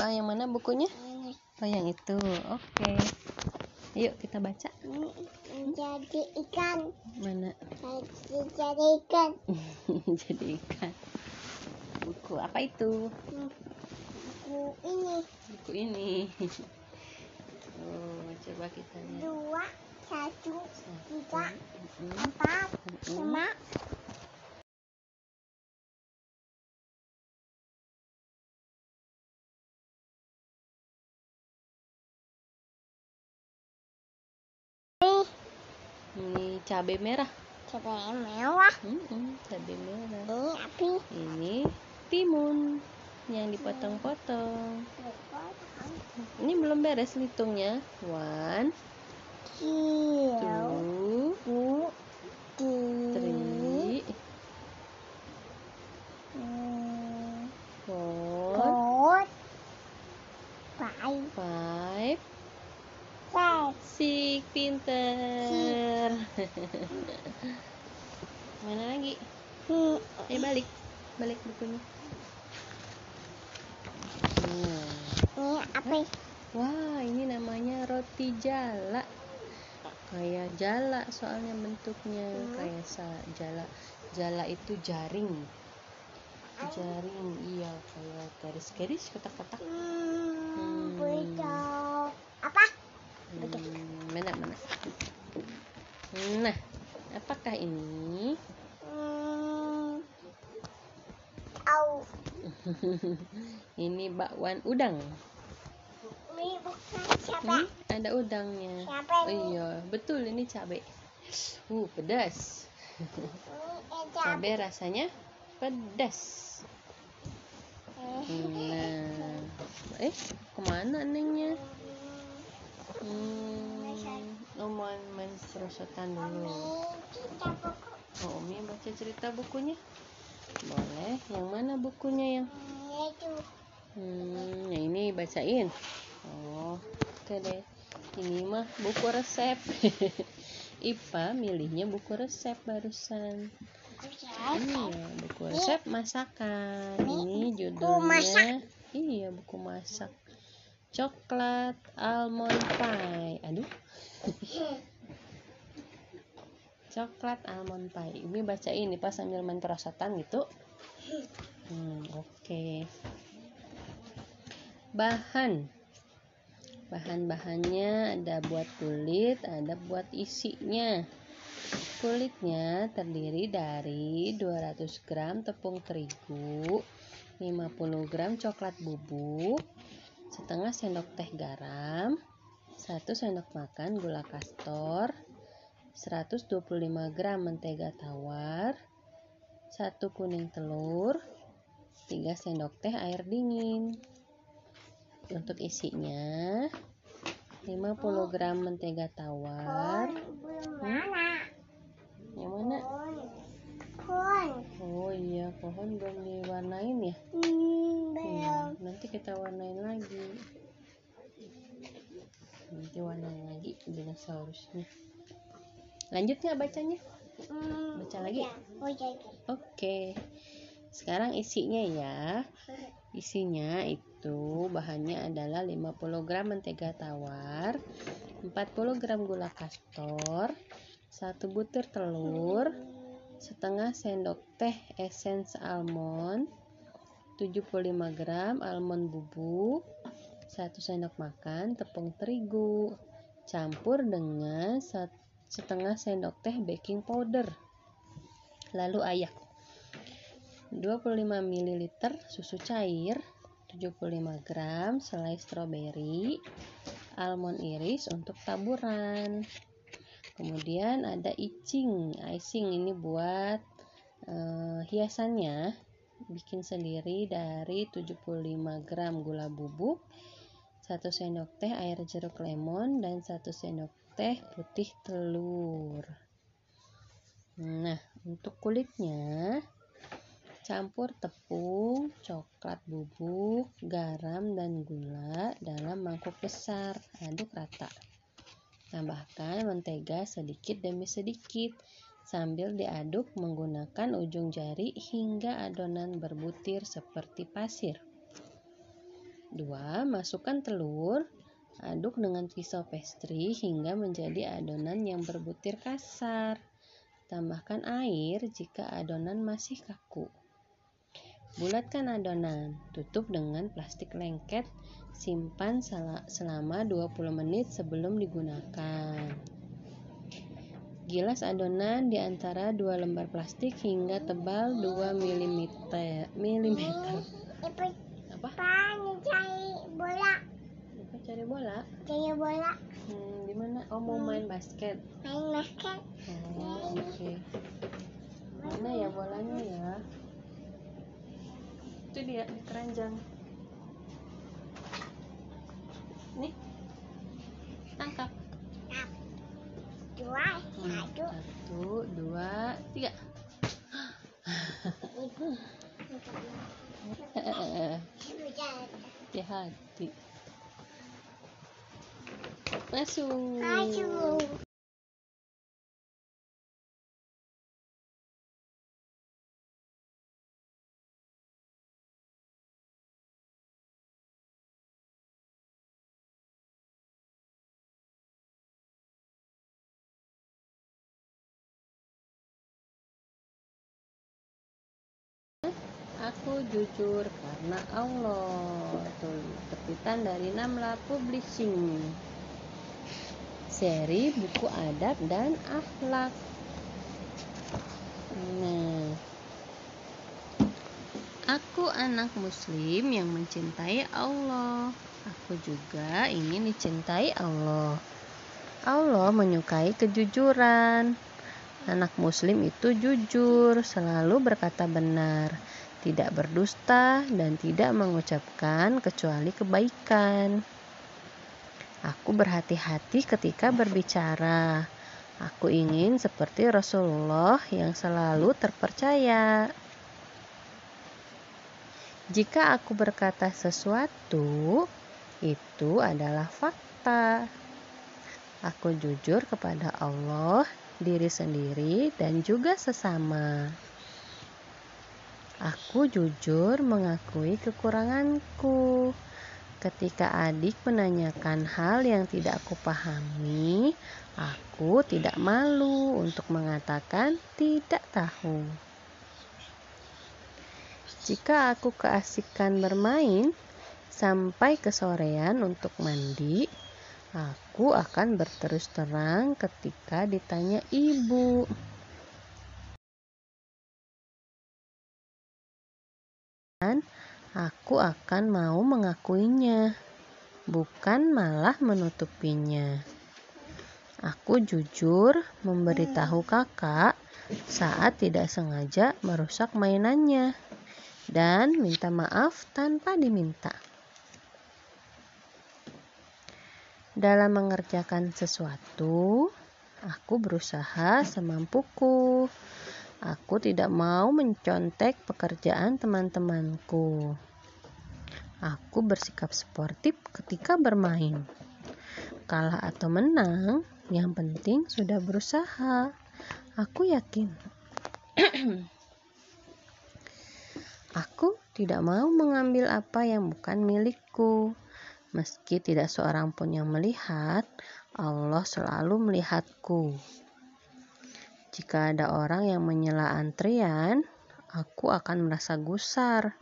apa yang mana bukunya? Ini oh yang itu. Oke. Yuk kita baca. Jadi ikan. mana? Jadi jadi ikan. jadi ikan. Buku apa itu? Buku ini. Buku ini. Oh coba kita lihat. Dua, satu, tiga, empat, lima. Cabai merah cabai mewah. Mm-mm, cabai merah Ini api. ini timun yang dipotong-potong ini belum beres hitungnya one two Tiga. three Hmm, four Four. Five. Six pinter mana lagi Hmm. eh balik balik bukunya nah. Ini apa? Wah, ini namanya roti jala. Kayak jala soalnya bentuknya Hmm. kayak sa jala. Jala itu jaring. Jaring, iya kayak garis-garis kotak-kotak. Hmm. Hmm. Betul. Apa? Hmm, mana mana. Nah, apakah ini? Hmm. Au. ini bakwan udang. Ini bukan siapa? Hmm, ada udangnya. Siapa Oh iya, betul ini cabai. Uh, pedas. Cabai rasanya pedas. Eh. Nah, eh ke mana nengnya? Hmm, oh main serosotan dulu. Oh, Umi baca cerita bukunya. Boleh. Yang mana bukunya yang? Hmm, yang ini bacain. Oh, oke deh. Ini mah buku resep. Ipa milihnya buku resep barusan. Iya, buku resep masakan. Ini judulnya Iya, buku masak. Coklat almond pie. Aduh. Coklat almond pie. Ini baca ini pas sambil main perosotan gitu. Hmm, oke. Bahan. Bahan-bahannya ada buat kulit, ada buat isinya. Kulitnya terdiri dari 200 gram tepung terigu, 50 gram coklat bubuk, setengah sendok teh garam, 1 sendok makan gula kastor, 125 gram mentega tawar, 1 kuning telur, 3 sendok teh air dingin. Untuk isinya 50 gram mentega tawar. Mana? Yang mana? Pohon. Oh iya, pohon belum diwarnain ya. Hmm, belum. Hmm, nanti kita warnain lagi. Nanti warnain lagi dinosaurusnya. Lanjut nggak bacanya? Hmm, Baca lagi? ya. Oh, jadi. Oke. Sekarang isinya ya. Isinya itu bahannya adalah 50 gram mentega tawar, 40 gram gula kastor, 1 butir telur, setengah sendok teh esens almond, 75 gram almond bubuk, 1 sendok makan tepung terigu, campur dengan setengah sendok teh baking powder. Lalu ayak 25 ml susu cair, 75 gram selai stroberi, almond iris untuk taburan. Kemudian ada icing, icing ini buat eh, hiasannya. Bikin sendiri dari 75 gram gula bubuk, 1 sendok teh air jeruk lemon dan 1 sendok teh putih telur. Nah, untuk kulitnya Campur tepung, coklat bubuk, garam, dan gula dalam mangkuk besar. Aduk rata. Tambahkan mentega sedikit demi sedikit sambil diaduk menggunakan ujung jari hingga adonan berbutir seperti pasir. Dua, masukkan telur, aduk dengan pisau pastry hingga menjadi adonan yang berbutir kasar. Tambahkan air jika adonan masih kaku. Bulatkan adonan, tutup dengan plastik lengket, simpan selama 20 menit sebelum digunakan. Gilas adonan di antara dua lembar plastik hingga tebal 2 mm. mm. Apa? Bola. Cari bola? Hmm, di mana? Oh, mau main basket. Main basket. Oh, oke. Okay. Mana ya bolanya ya? itu dia di keranjang nih tangkap dua hmm, satu satu dua tiga hati-hati masuk masuk Aku jujur karena Allah. Tuh, terbitan dari Namla Publishing. Seri buku adab dan akhlak. Nah, aku anak muslim yang mencintai Allah. Aku juga ingin dicintai Allah. Allah menyukai kejujuran. Anak muslim itu jujur, selalu berkata benar tidak berdusta, dan tidak mengucapkan kecuali kebaikan. Aku berhati-hati ketika berbicara. Aku ingin seperti Rasulullah yang selalu terpercaya. Jika aku berkata sesuatu, itu adalah fakta. Aku jujur kepada Allah, diri sendiri, dan juga sesama. Aku jujur mengakui kekuranganku. Ketika adik menanyakan hal yang tidak aku pahami, aku tidak malu untuk mengatakan tidak tahu. Jika aku keasikan bermain sampai kesorean untuk mandi, aku akan berterus terang ketika ditanya ibu. Aku akan mau mengakuinya, bukan malah menutupinya. Aku jujur memberitahu kakak saat tidak sengaja merusak mainannya dan minta maaf tanpa diminta. Dalam mengerjakan sesuatu, aku berusaha semampuku Aku tidak mau mencontek pekerjaan teman-temanku. Aku bersikap sportif ketika bermain. Kalah atau menang, yang penting sudah berusaha. Aku yakin. Aku tidak mau mengambil apa yang bukan milikku. Meski tidak seorang pun yang melihat, Allah selalu melihatku. Jika ada orang yang menyela antrian, aku akan merasa gusar.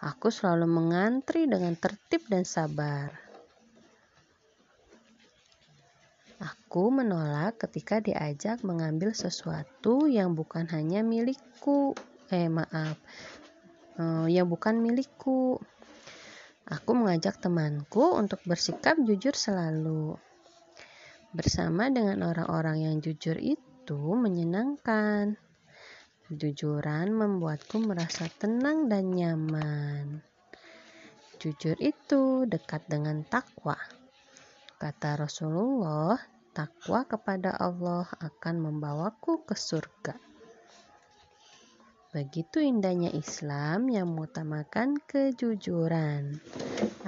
Aku selalu mengantri dengan tertib dan sabar. Aku menolak ketika diajak mengambil sesuatu yang bukan hanya milikku. Eh, maaf, uh, yang bukan milikku. Aku mengajak temanku untuk bersikap jujur selalu. Bersama dengan orang-orang yang jujur itu, itu menyenangkan. Kejujuran membuatku merasa tenang dan nyaman. Jujur itu dekat dengan takwa. Kata Rasulullah, takwa kepada Allah akan membawaku ke surga. Begitu indahnya Islam yang mengutamakan kejujuran.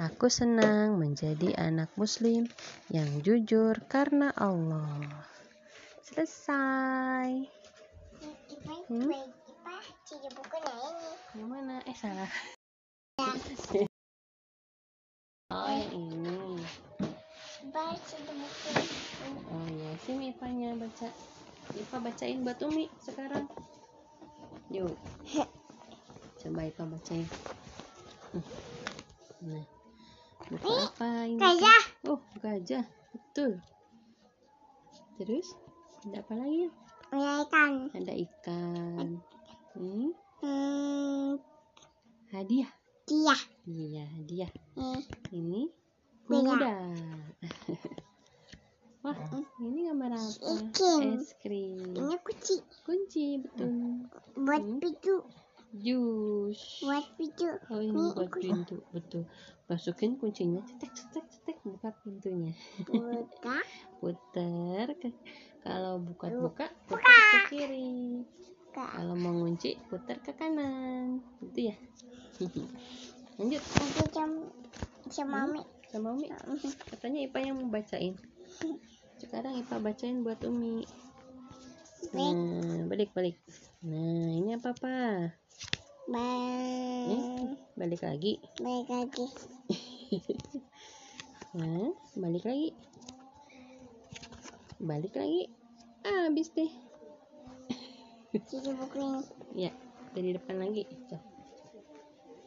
Aku senang menjadi anak Muslim yang jujur karena Allah. Selesai. Hmm? Yang mana? Eh salah. Oh, yang ini. Baca buku. Oh ya, sini Ipanya baca. Ipa bacain buat Umi sekarang. Yuk. Coba Ipa bacain. Nah. Buku apa ini? Gajah. Oh, gajah. Betul. Terus ada apa lagi? Ikan. Ada ikan. Ini Hmm, hadiah. dia. Iya, hadiah. Eh, Ini Kuda. Wah, ini gambar apa? Ikan. Es krim. Ini kunci. Kunci, betul. Buat Hmm. pintu. Jus. Buat pintu. Oh, ini Ini buat pintu, betul. Masukin kuncinya, cetek, cetek, buka pintunya. Buka. Puter. Ke, kalau buka-buka, Buka. putar ke kiri. Buka. Kalau mau ngunci, putar ke kanan. Gitu ya. Lanjut. Aku jam sama Mami. sama Umi katanya Ipa yang mau bacain sekarang Ipa bacain buat Umi nah balik balik nah ini apa apa Bye. Eh, balik lagi Baik lagi. Nah balik lagi balik lagi ah, habis deh Jadi ini. ya dari depan lagi Tuh,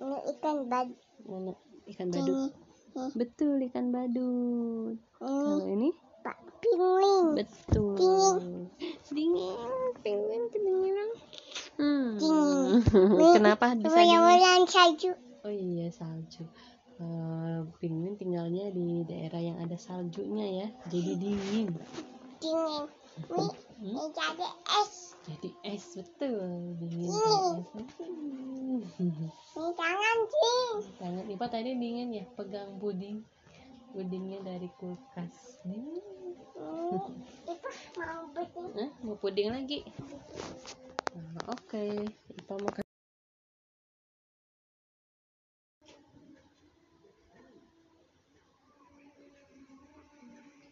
Ini ikan bad. mana ikan badut Ini. Ini. betul ikan badut kalau Ini ini Pak Penguin. betul Dingin. dingin penguin kedinginan hmm. Dingin. kenapa bisa dingin salju. Oh iya salju. Eh, penguin tinggalnya di daerah yang ada saljunya ya, jadi dingin. Dingin. Ini, Hmm? jadi es. Jadi es betul, dingin. Ini tangan sih. Tangan Ipa tadi dingin ya, pegang puding. Pudingnya dari kulkas. Dingin. Hmm, Itu mau bikin Hah, mau puding lagi? Nah, Oke, Ipa mau